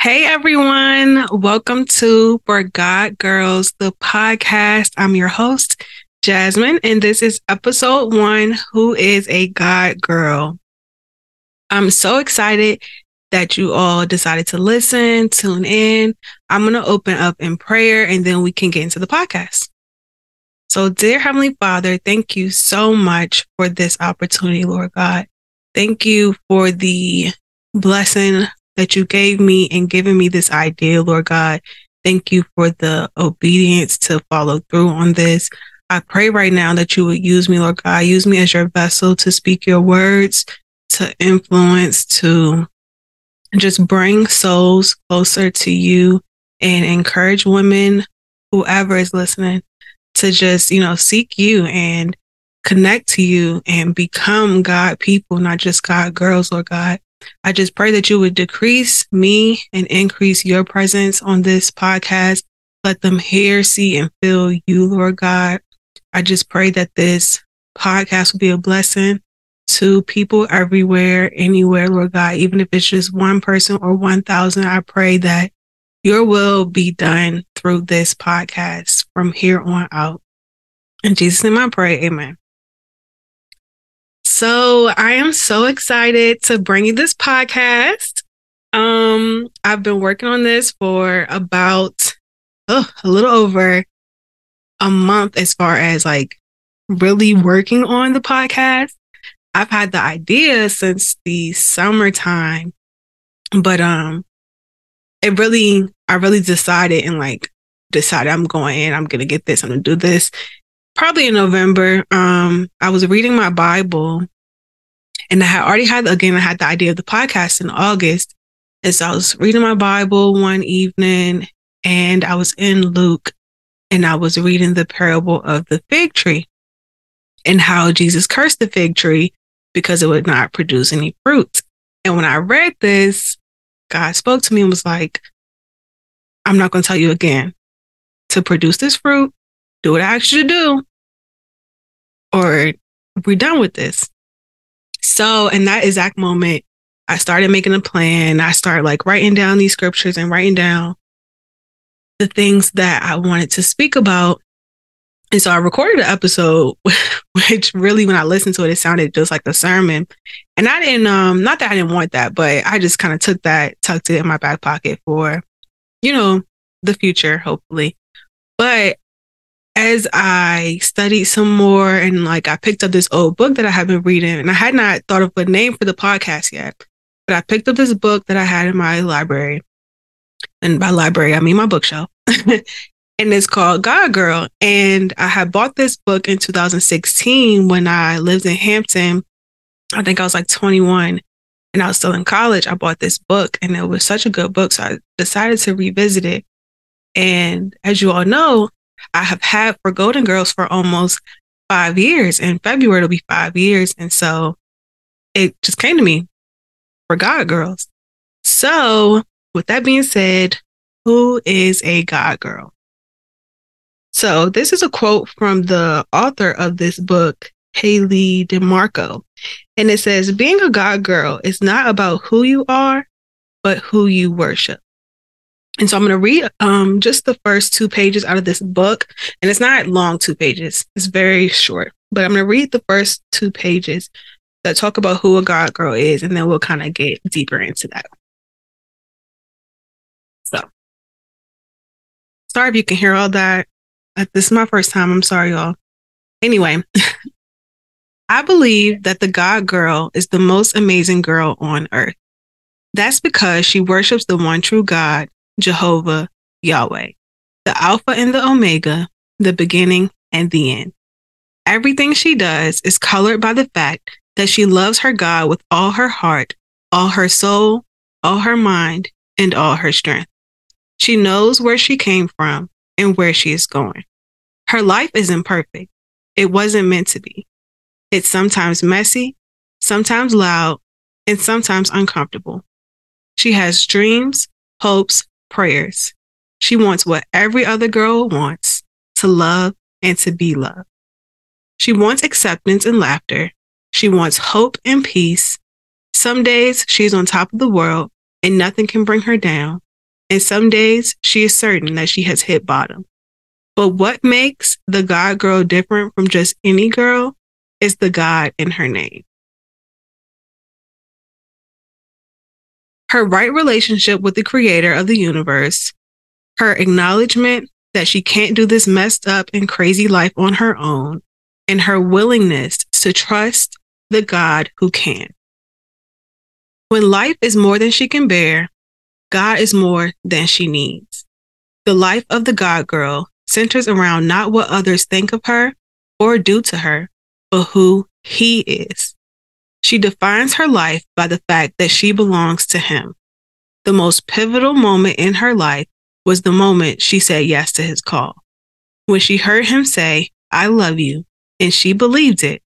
Hey everyone, welcome to For God Girls, the podcast. I'm your host, Jasmine, and this is episode one Who is a God Girl? I'm so excited that you all decided to listen, tune in. I'm going to open up in prayer and then we can get into the podcast. So, dear Heavenly Father, thank you so much for this opportunity, Lord God. Thank you for the blessing that you gave me and given me this idea, Lord God. Thank you for the obedience to follow through on this. I pray right now that you would use me, Lord God. Use me as your vessel to speak your words, to influence, to just bring souls closer to you and encourage women, whoever is listening, to just, you know, seek you and connect to you and become God people, not just God girls, Lord God. I just pray that you would decrease me and increase your presence on this podcast. Let them hear, see, and feel you, Lord God. I just pray that this podcast will be a blessing to people everywhere, anywhere, Lord God, even if it's just one person or 1,000. I pray that your will be done through this podcast from here on out. In Jesus' name I pray, amen. So I am so excited to bring you this podcast. Um, I've been working on this for about oh, a little over a month as far as like really working on the podcast. I've had the idea since the summertime, but um it really I really decided and like decided I'm going in, I'm gonna get this, I'm gonna do this. Probably in November. Um, I was reading my Bible and I had already had again, I had the idea of the podcast in August. And so I was reading my Bible one evening and I was in Luke and I was reading the parable of the fig tree and how Jesus cursed the fig tree because it would not produce any fruit. And when I read this, God spoke to me and was like, I'm not going to tell you again to produce this fruit, do what I asked you to do, or we're done with this. So, in that exact moment, I started making a plan. I started like writing down these scriptures and writing down the things that I wanted to speak about. And so I recorded an episode, which really, when I listened to it, it sounded just like a sermon. And I didn't, um, not that I didn't want that, but I just kind of took that, tucked it in my back pocket for, you know, the future, hopefully. But as I studied some more and like I picked up this old book that I had been reading, and I had not thought of a name for the podcast yet, but I picked up this book that I had in my library. And by library, I mean my bookshelf. and it's called God Girl. And I had bought this book in 2016 when I lived in Hampton. I think I was like 21 and I was still in college. I bought this book and it was such a good book. So I decided to revisit it. And as you all know, I have had for Golden Girls for almost five years. In February, it'll be five years. And so it just came to me for God Girls. So, with that being said, who is a God girl? So, this is a quote from the author of this book, Hayley DiMarco. And it says, Being a God girl is not about who you are, but who you worship. And so I'm going to read um, just the first two pages out of this book. And it's not long two pages, it's very short. But I'm going to read the first two pages that talk about who a God girl is. And then we'll kind of get deeper into that. So, sorry if you can hear all that. Uh, this is my first time. I'm sorry, y'all. Anyway, I believe that the God girl is the most amazing girl on earth. That's because she worships the one true God Jehovah Yahweh, the Alpha and the Omega, the beginning and the end. Everything she does is colored by the fact that she loves her God with all her heart, all her soul, all her mind, and all her strength. She knows where she came from and where she is going. Her life isn't perfect. It wasn't meant to be. It's sometimes messy, sometimes loud, and sometimes uncomfortable. She has dreams, hopes, prayers. She wants what every other girl wants to love and to be loved. She wants acceptance and laughter. She wants hope and peace. Some days she's on top of the world and nothing can bring her down. and some days she is certain that she has hit bottom. But what makes the God girl different from just any girl is the God in her name. Her right relationship with the creator of the universe, her acknowledgement that she can't do this messed up and crazy life on her own, and her willingness to trust the God who can. When life is more than she can bear, God is more than she needs. The life of the God girl centers around not what others think of her or do to her, but who he is. She defines her life by the fact that she belongs to him. The most pivotal moment in her life was the moment she said yes to his call. When she heard him say, I love you, and she believed it.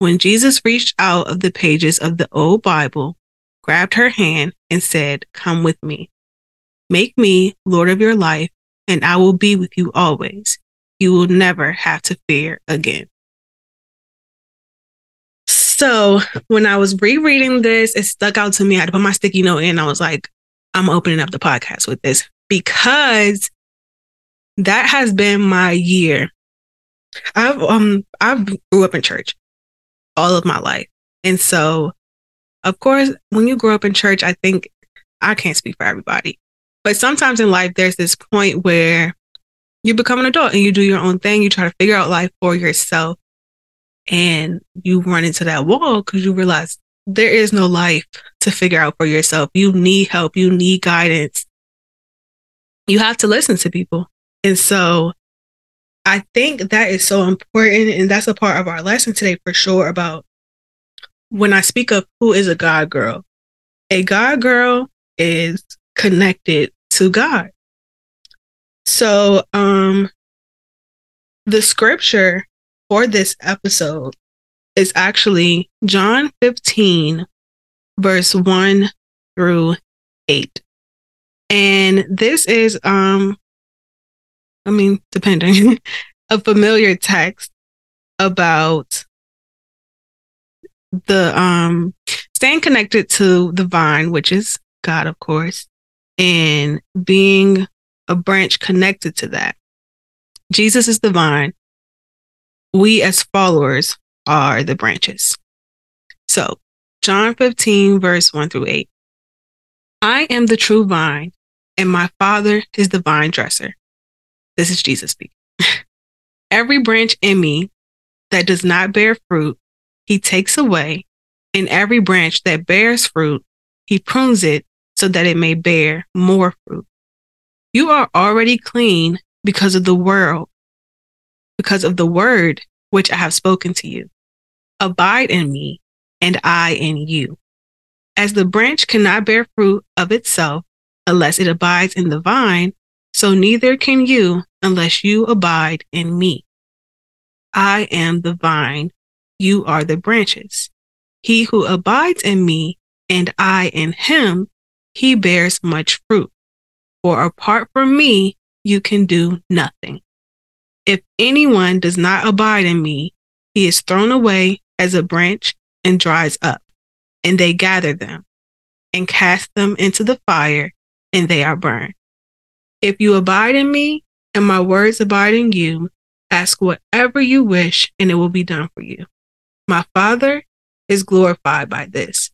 When Jesus reached out of the pages of the old Bible grabbed her hand, and said, Come with me. Make me Lord of your life, and I will be with you always. You will never have to fear again. So when I was rereading this, it stuck out to me. I had to put my sticky note in. I was like, I'm opening up the podcast with this because that has been my year. I've um I grew up in church all of my life. And so of course, when you grow up in church, I think I can't speak for everybody, but sometimes in life, there's this point where you become an adult and you do your own thing. You try to figure out life for yourself and you run into that wall because you realize there is no life to figure out for yourself. You need help. You need guidance. You have to listen to people. And so I think that is so important. And that's a part of our lesson today for sure about when I speak of who is a God girl, a God girl is connected to God. So, um, the scripture for this episode is actually John 15, verse 1 through 8. And this is, um, I mean, depending, a familiar text about the um staying connected to the vine, which is God, of course, and being a branch connected to that. Jesus is the vine. We as followers are the branches. So, John 15, verse 1 through 8. I am the true vine, and my Father is the vine dresser. This is Jesus speaking. Every branch in me that does not bear fruit, he takes away, and every branch that bears fruit, he prunes it so that it may bear more fruit. You are already clean because of the world, because of the word which I have spoken to you. Abide in me, and I in you. As the branch cannot bear fruit of itself unless it abides in the vine, so neither can you unless you abide in me. I am the vine, you are the branches. He who abides in me and I in him, he bears much fruit. For apart from me, you can do nothing. If anyone does not abide in me, he is thrown away as a branch and dries up, and they gather them and cast them into the fire, and they are burned. If you abide in me and my words abide in you, ask whatever you wish, and it will be done for you. My Father is glorified by this,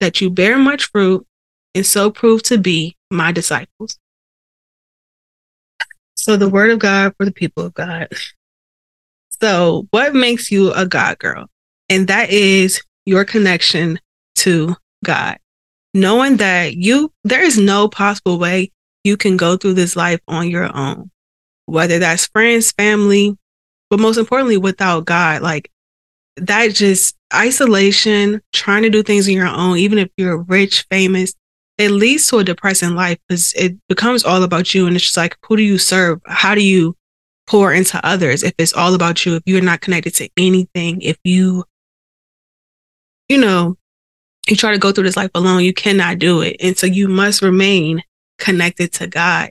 that you bear much fruit and so prove to be my disciples. So, the word of God for the people of God. So, what makes you a God girl? And that is your connection to God. Knowing that you, there is no possible way you can go through this life on your own, whether that's friends, family, but most importantly, without God. Like, that just isolation, trying to do things on your own, even if you're rich, famous, it leads to a depressing life because it becomes all about you. And it's just like, who do you serve? How do you pour into others if it's all about you? If you're not connected to anything, if you, you know, you try to go through this life alone, you cannot do it. And so you must remain connected to God.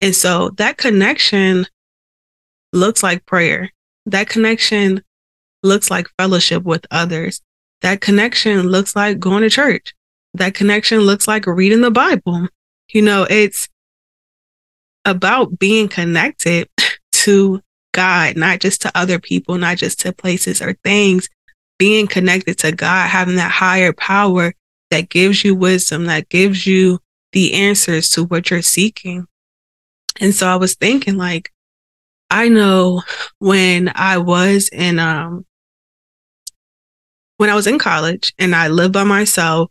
And so that connection looks like prayer. That connection looks like fellowship with others. That connection looks like going to church. That connection looks like reading the Bible. You know, it's about being connected to God, not just to other people, not just to places or things, being connected to God, having that higher power that gives you wisdom, that gives you the answers to what you're seeking. And so I was thinking like, I know when I was in, um, when I was in college and I lived by myself,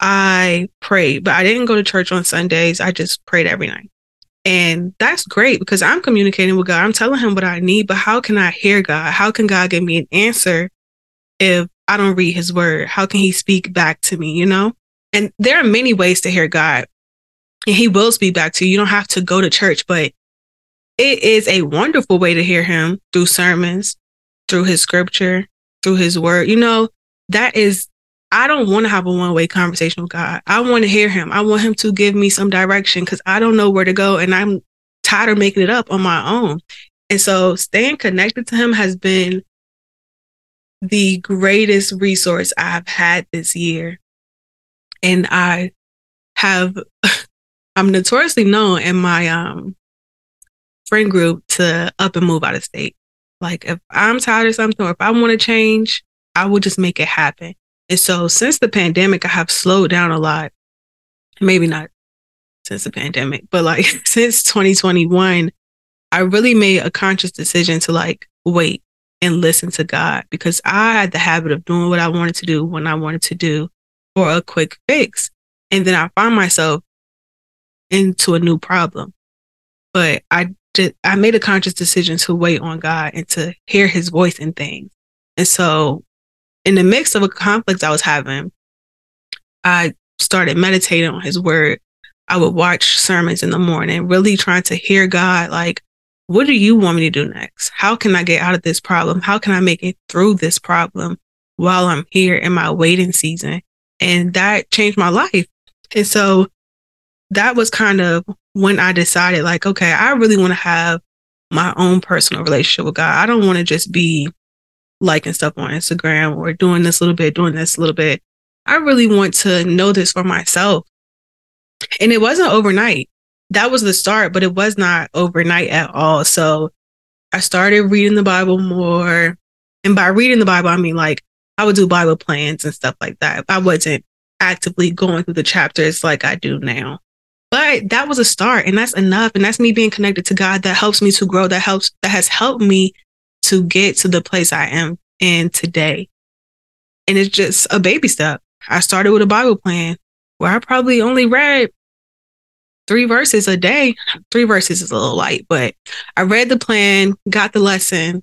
I prayed, but I didn't go to church on Sundays. I just prayed every night. And that's great because I'm communicating with God. I'm telling him what I need, but how can I hear God? How can God give me an answer if I don't read his word? How can he speak back to me, you know? And there are many ways to hear God. And he will speak back to you. You don't have to go to church, but it is a wonderful way to hear him through sermons, through his scripture, through his word. You know, that is, I don't want to have a one way conversation with God. I want to hear him. I want him to give me some direction because I don't know where to go and I'm tired of making it up on my own. And so staying connected to him has been the greatest resource I've had this year. And I have, I'm notoriously known in my um, friend group to up and move out of state. Like if I'm tired of something or if I want to change, I will just make it happen. And so since the pandemic, I have slowed down a lot. Maybe not since the pandemic, but like since 2021, I really made a conscious decision to like wait and listen to God because I had the habit of doing what I wanted to do when I wanted to do for a quick fix. And then I find myself into a new problem. But I did, I made a conscious decision to wait on God and to hear his voice in things. And so in the mix of a conflict I was having, I started meditating on his word. I would watch sermons in the morning, really trying to hear God like, what do you want me to do next? How can I get out of this problem? How can I make it through this problem while I'm here in my waiting season? And that changed my life. And so that was kind of when I decided, like, okay, I really want to have my own personal relationship with God. I don't want to just be liking stuff on Instagram or doing this little bit, doing this little bit. I really want to know this for myself. And it wasn't overnight that was the start, but it was not overnight at all. So I started reading the Bible more. And by reading the Bible, I mean like I would do Bible plans and stuff like that. I wasn't actively going through the chapters like I do now. But that was a start and that's enough. And that's me being connected to God that helps me to grow, that helps, that has helped me to get to the place I am in today. And it's just a baby step. I started with a Bible plan where I probably only read three verses a day. Three verses is a little light, but I read the plan, got the lesson,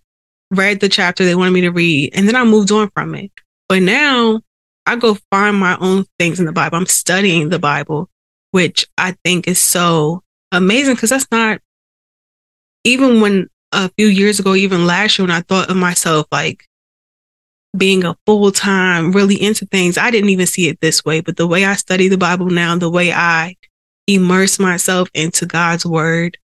read the chapter they wanted me to read, and then I moved on from it. But now I go find my own things in the Bible. I'm studying the Bible, which I think is so amazing because that's not even when a few years ago, even last year, when I thought of myself like being a full time, really into things, I didn't even see it this way. But the way I study the Bible now, the way I immerse myself into God's word,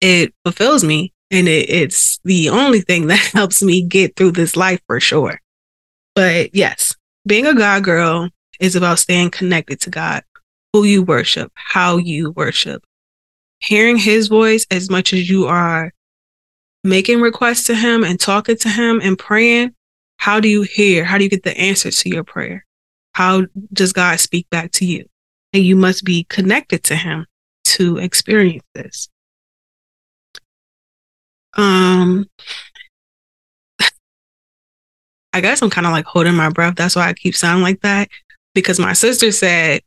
it fulfills me. And it, it's the only thing that helps me get through this life for sure. But yes, being a God girl is about staying connected to God, who you worship, how you worship, hearing his voice as much as you are making requests to him and talking to him and praying. How do you hear? How do you get the answer to your prayer? How does God speak back to you? and you must be connected to him to experience this. Um, I guess I'm kind of like holding my breath. That's why I keep sounding like that. Because my sister said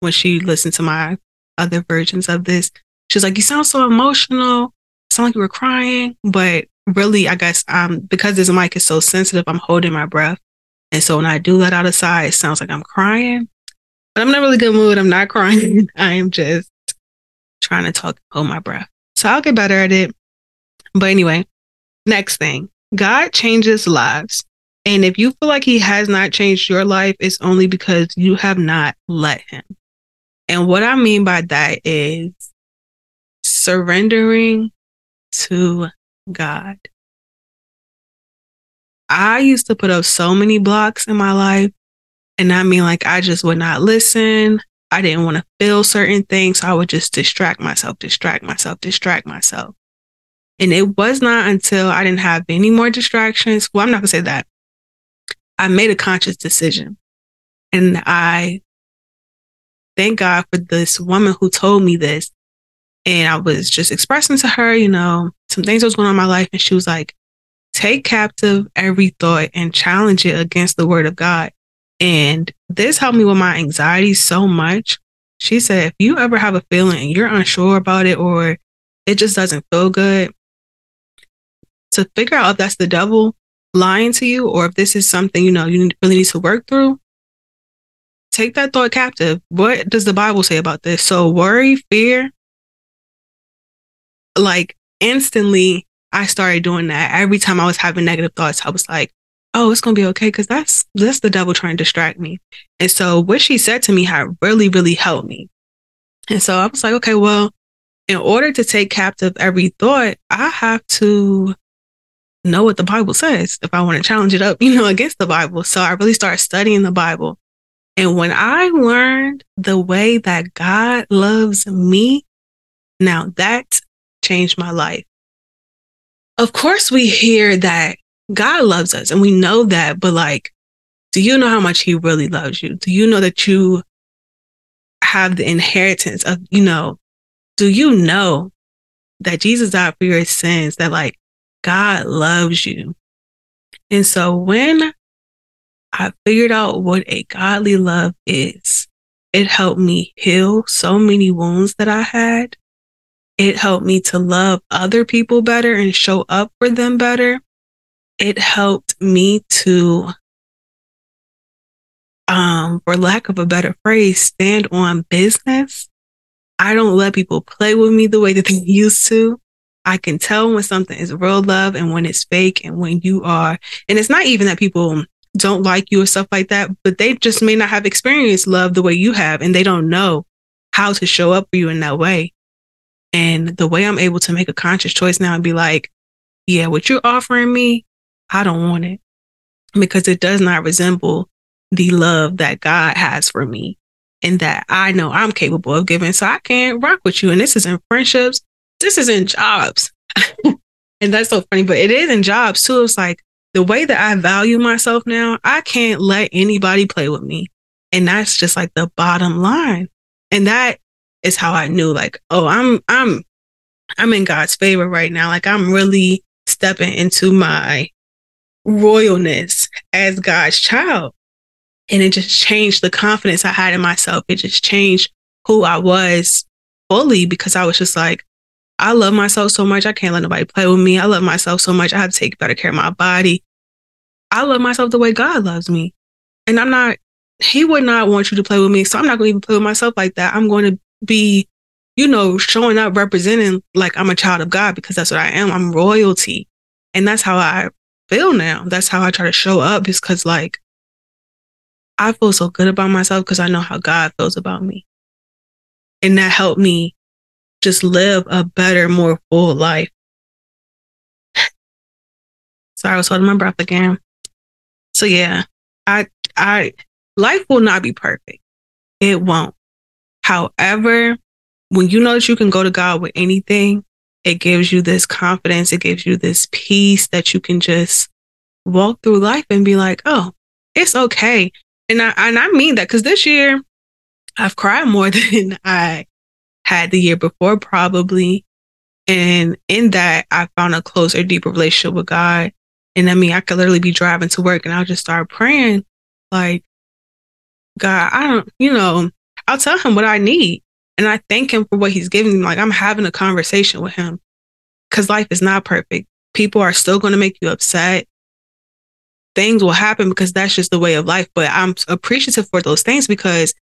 when she listened to my other versions of this, she's like, You sound so emotional. Sound like you were crying. But really, I guess um because this mic is so sensitive, I'm holding my breath. And so when I do let out a sigh, it sounds like I'm crying. But I'm in a really good mood. I'm not crying. I am just trying to talk, hold my breath. So I'll get better at it. But anyway, next thing God changes lives. And if you feel like he has not changed your life, it's only because you have not let him. And what I mean by that is surrendering to God. I used to put up so many blocks in my life and I mean, like, I just would not listen. I didn't want to feel certain things. So I would just distract myself, distract myself, distract myself. And it was not until I didn't have any more distractions. Well, I'm not going to say that. I made a conscious decision. And I thank God for this woman who told me this. And I was just expressing to her, you know, some things that was going on in my life. And she was like, take captive every thought and challenge it against the word of God. And this helped me with my anxiety so much. She said, if you ever have a feeling and you're unsure about it or it just doesn't feel good, to figure out if that's the devil lying to you or if this is something, you know, you really need to work through, take that thought captive. What does the Bible say about this? So worry, fear, like instantly I started doing that. Every time I was having negative thoughts, I was like, oh, it's gonna be okay because that's that's the devil trying to distract me. And so what she said to me had really, really helped me. And so I was like, okay, well, in order to take captive every thought, I have to know what the Bible says if I want to challenge it up, you know, against the Bible. So I really started studying the Bible. And when I learned the way that God loves me, now that changed my life. Of course, we hear that God loves us and we know that, but like, do you know how much He really loves you? Do you know that you have the inheritance of, you know, do you know that Jesus died for your sins? That like God loves you. And so when I figured out what a godly love is, it helped me heal so many wounds that I had. It helped me to love other people better and show up for them better. It helped me to, um, for lack of a better phrase, stand on business. I don't let people play with me the way that they used to. I can tell when something is real love and when it's fake and when you are, and it's not even that people don't like you or stuff like that, but they just may not have experienced love the way you have and they don't know how to show up for you in that way. And the way I'm able to make a conscious choice now and be like, yeah, what you're offering me, I don't want it because it does not resemble the love that God has for me and that I know I'm capable of giving. So I can't rock with you. And this is in friendships, this is in jobs. and that's so funny, but it is in jobs too. It's like the way that I value myself now, I can't let anybody play with me. And that's just like the bottom line. And that is how I knew like, oh, I'm I'm I'm in God's favor right now. Like I'm really stepping into my royalness as God's child. And it just changed the confidence I had in myself. It just changed who I was fully because I was just like, I love myself so much. I can't let nobody play with me. I love myself so much. I have to take better care of my body. I love myself the way God loves me. And I'm not, He would not want you to play with me. So I'm not going to even play with myself like that. I'm going to be, you know, showing up representing like I'm a child of God because that's what I am. I'm royalty. And that's how I feel now. That's how I try to show up is because like I feel so good about myself because I know how God feels about me. And that helped me just live a better, more full life. Sorry, I was holding my breath again. So yeah, I I life will not be perfect. It won't. However, when you know that you can go to God with anything, it gives you this confidence, it gives you this peace that you can just walk through life and be like, "Oh, it's okay." And I and I mean that cuz this year I've cried more than I had the year before, probably. And in that, I found a closer, deeper relationship with God. And I mean, I could literally be driving to work and I'll just start praying, like, God, I don't, you know, I'll tell him what I need. And I thank him for what he's giving me. Like, I'm having a conversation with him because life is not perfect. People are still going to make you upset. Things will happen because that's just the way of life. But I'm appreciative for those things because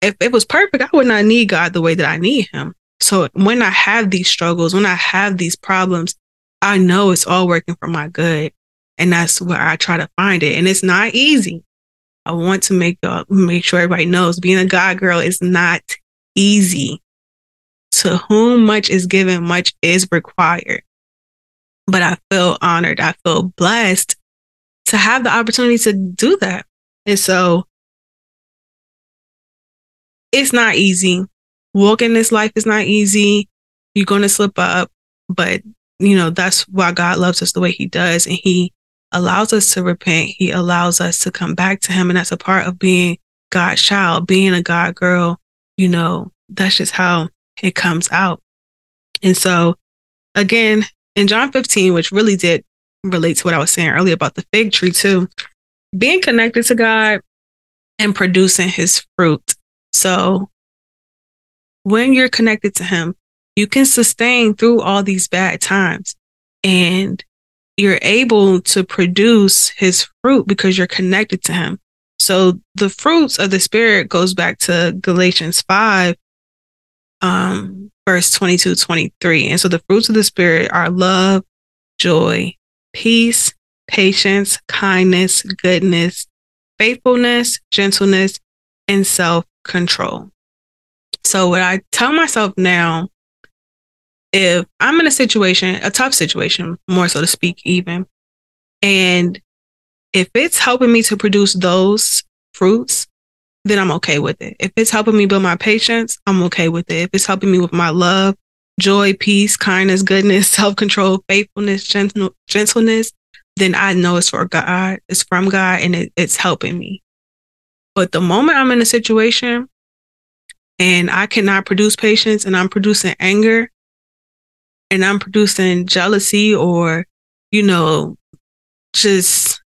if it was perfect, I would not need God the way that I need him. So when I have these struggles, when I have these problems, I know it's all working for my good. And that's where I try to find it. And it's not easy. I want to make uh, make sure everybody knows being a God girl is not easy. To whom much is given, much is required. But I feel honored. I feel blessed to have the opportunity to do that. And so it's not easy. Walking this life is not easy. You're going to slip up, but you know, that's why God loves us the way he does. And he allows us to repent. He allows us to come back to him. And that's a part of being God's child, being a God girl. You know, that's just how it comes out. And so again, in John 15, which really did relate to what I was saying earlier about the fig tree too, being connected to God and producing his fruit. So when you're connected to him, you can sustain through all these bad times and you're able to produce his fruit because you're connected to him. So the fruits of the spirit goes back to Galatians 5 um verse 22 23. And so the fruits of the spirit are love, joy, peace, patience, kindness, goodness, faithfulness, gentleness, and self-control. So what I tell myself now if I'm in a situation, a tough situation, more so to speak, even, and if it's helping me to produce those fruits, then I'm okay with it. If it's helping me build my patience, I'm okay with it. If it's helping me with my love, joy, peace, kindness, goodness, self control, faithfulness, gentle, gentleness, then I know it's for God, it's from God, and it, it's helping me. But the moment I'm in a situation and I cannot produce patience and I'm producing anger, and I'm producing jealousy or, you know, just,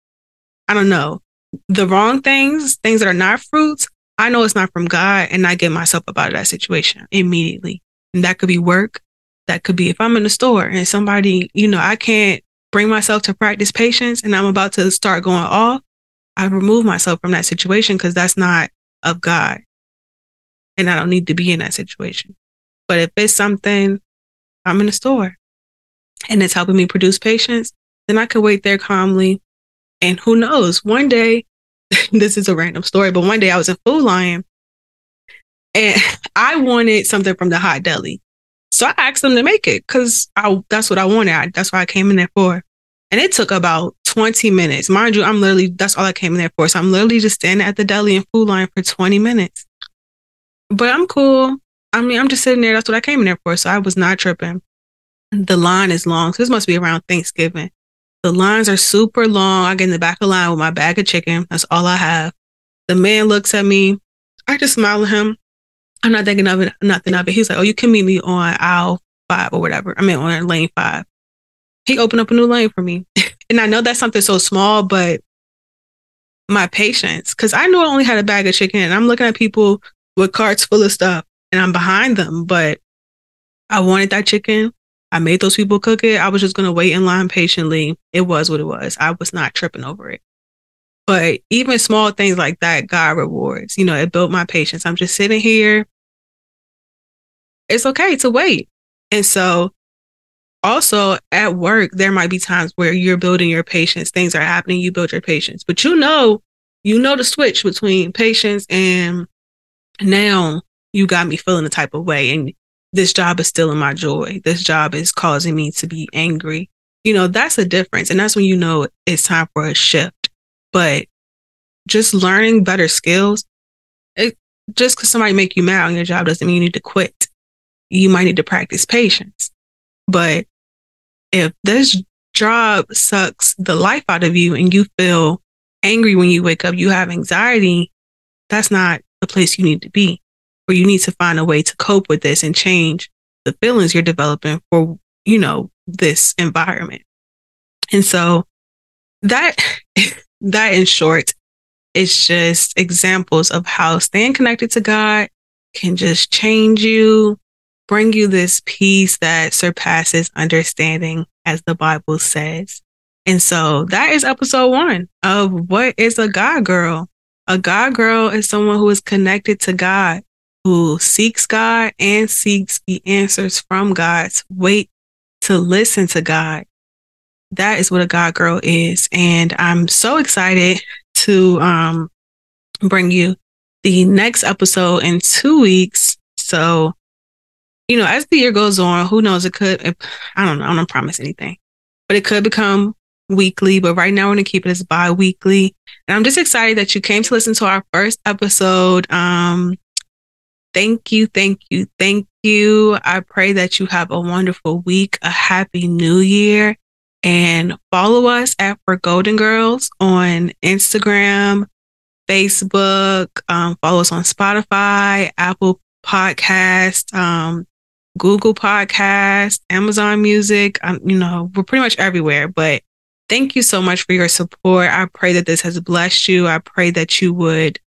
I don't know, the wrong things, things that are not fruits, I know it's not from God and I get myself up out of that situation immediately. And that could be work. That could be if I'm in the store and somebody, you know, I can't bring myself to practice patience and I'm about to start going off. I remove myself from that situation because that's not of God. And I don't need to be in that situation. But if it's something I'm in the store and it's helping me produce patience, then I could wait there calmly. And who knows, one day, this is a random story, but one day I was in Food Lion and I wanted something from the hot deli. So I asked them to make it because I that's what I wanted. I, that's what I came in there for. And it took about 20 minutes. Mind you, I'm literally, that's all I came in there for. So I'm literally just standing at the deli and Food Lion for 20 minutes. But I'm cool. I mean, I'm just sitting there. That's what I came in there for. So I was not tripping. The line is long. So this must be around Thanksgiving. The lines are super long. I get in the back of the line with my bag of chicken. That's all I have. The man looks at me. I just smile at him. I'm not thinking of it, nothing of it. He's like, Oh, you can meet me on aisle five or whatever. I mean, on lane five. He opened up a new lane for me. and I know that's something so small, but my patience, because I knew I only had a bag of chicken and I'm looking at people with carts full of stuff and I'm behind them, but I wanted that chicken. I made those people cook it. I was just going to wait in line patiently. It was what it was. I was not tripping over it. But even small things like that, God rewards. You know, it built my patience. I'm just sitting here. It's okay to wait. And so, also at work, there might be times where you're building your patience, things are happening, you build your patience, but you know, you know the switch between patience and now you got me feeling a type of way and this job is stealing my joy. This job is causing me to be angry. You know, that's a difference. And that's when you know it's time for a shift. But just learning better skills, it, just because somebody make you mad on your job doesn't mean you need to quit. You might need to practice patience. But if this job sucks the life out of you and you feel angry when you wake up, you have anxiety, that's not the place you need to be or you need to find a way to cope with this and change the feelings you're developing for, you know, this environment. And so that, that in short, is just examples of how staying connected to God can just change you, bring you this peace that surpasses understanding, as the Bible says. And so that is episode one of what is a God girl. A God girl is someone who is connected to God, who seeks God and seeks the answers from God. Wait to listen to God. That is what a God girl is. And I'm so excited to um, bring you the next episode in two weeks. So, you know, as the year goes on, who knows? It could, I don't know, I don't promise anything, but it could become weekly. But right now, we're going to keep it as bi weekly. And I'm just excited that you came to listen to our first episode. Um, Thank you, thank you, thank you. I pray that you have a wonderful week, a happy new year, and follow us at For Golden Girls on Instagram, Facebook. Um, follow us on Spotify, Apple Podcast, um, Google Podcast, Amazon Music. Um, you know, we're pretty much everywhere. But thank you so much for your support. I pray that this has blessed you. I pray that you would,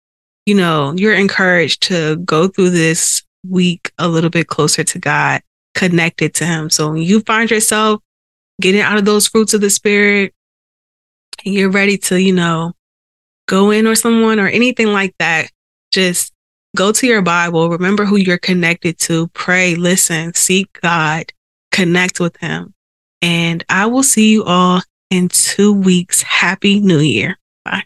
you know, you're encouraged to go through this week a little bit closer to God, connected to Him. So when you find yourself getting out of those fruits of the Spirit, and you're ready to, you know, go in or someone or anything like that, just go to your Bible, remember who you're connected to, pray, listen, seek God, connect with Him. And I will see you all in two weeks. Happy New Year. Bye.